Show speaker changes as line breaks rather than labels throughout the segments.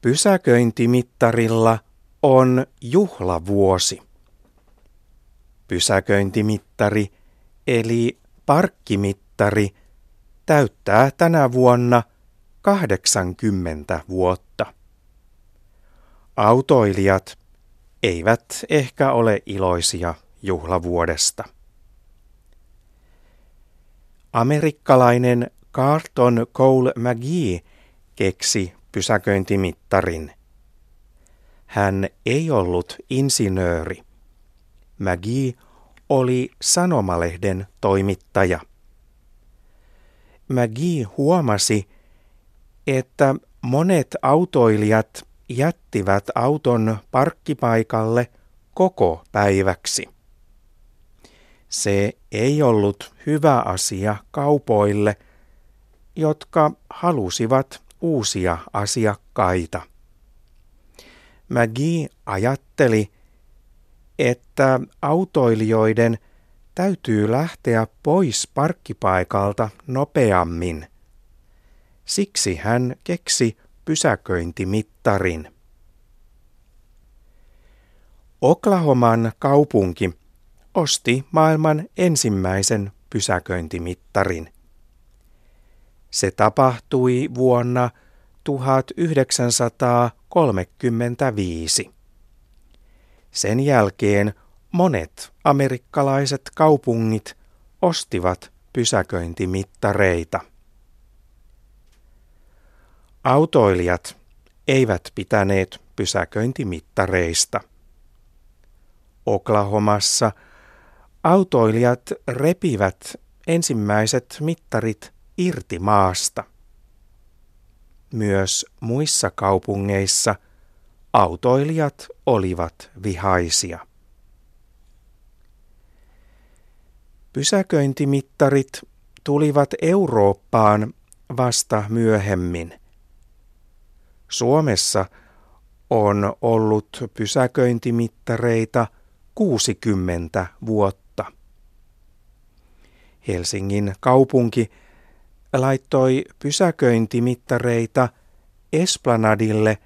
Pysäköintimittarilla on juhlavuosi. Pysäköintimittari eli parkkimittari täyttää tänä vuonna 80 vuotta. Autoilijat eivät ehkä ole iloisia juhlavuodesta. Amerikkalainen Carlton Cole McGee keksi pysäköintimittarin. Hän ei ollut insinööri. McGee oli sanomalehden toimittaja. McGee huomasi, että monet autoilijat jättivät auton parkkipaikalle koko päiväksi. Se ei ollut hyvä asia kaupoille, jotka halusivat uusia asiakkaita. McGee ajatteli, että autoilijoiden täytyy lähteä pois parkkipaikalta nopeammin. Siksi hän keksi pysäköintimittarin. Oklahoman kaupunki osti maailman ensimmäisen pysäköintimittarin. Se tapahtui vuonna 1935. Sen jälkeen monet amerikkalaiset kaupungit ostivat pysäköintimittareita. Autoilijat eivät pitäneet pysäköintimittareista. Oklahomassa autoilijat repivät ensimmäiset mittarit irti maasta. Myös muissa kaupungeissa autoilijat olivat vihaisia. Pysäköintimittarit tulivat Eurooppaan vasta myöhemmin. Suomessa on ollut pysäköintimittareita 60 vuotta. Helsingin kaupunki laittoi pysäköintimittareita Esplanadille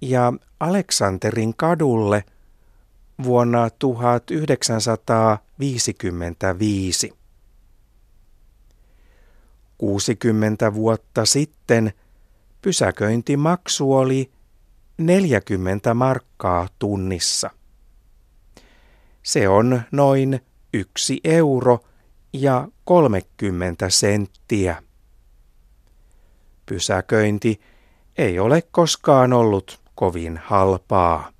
ja Aleksanterin kadulle vuonna 1955. 60 vuotta sitten pysäköintimaksu oli 40 markkaa tunnissa. Se on noin yksi euro ja 30 senttiä. Pysäköinti ei ole koskaan ollut kovin halpaa.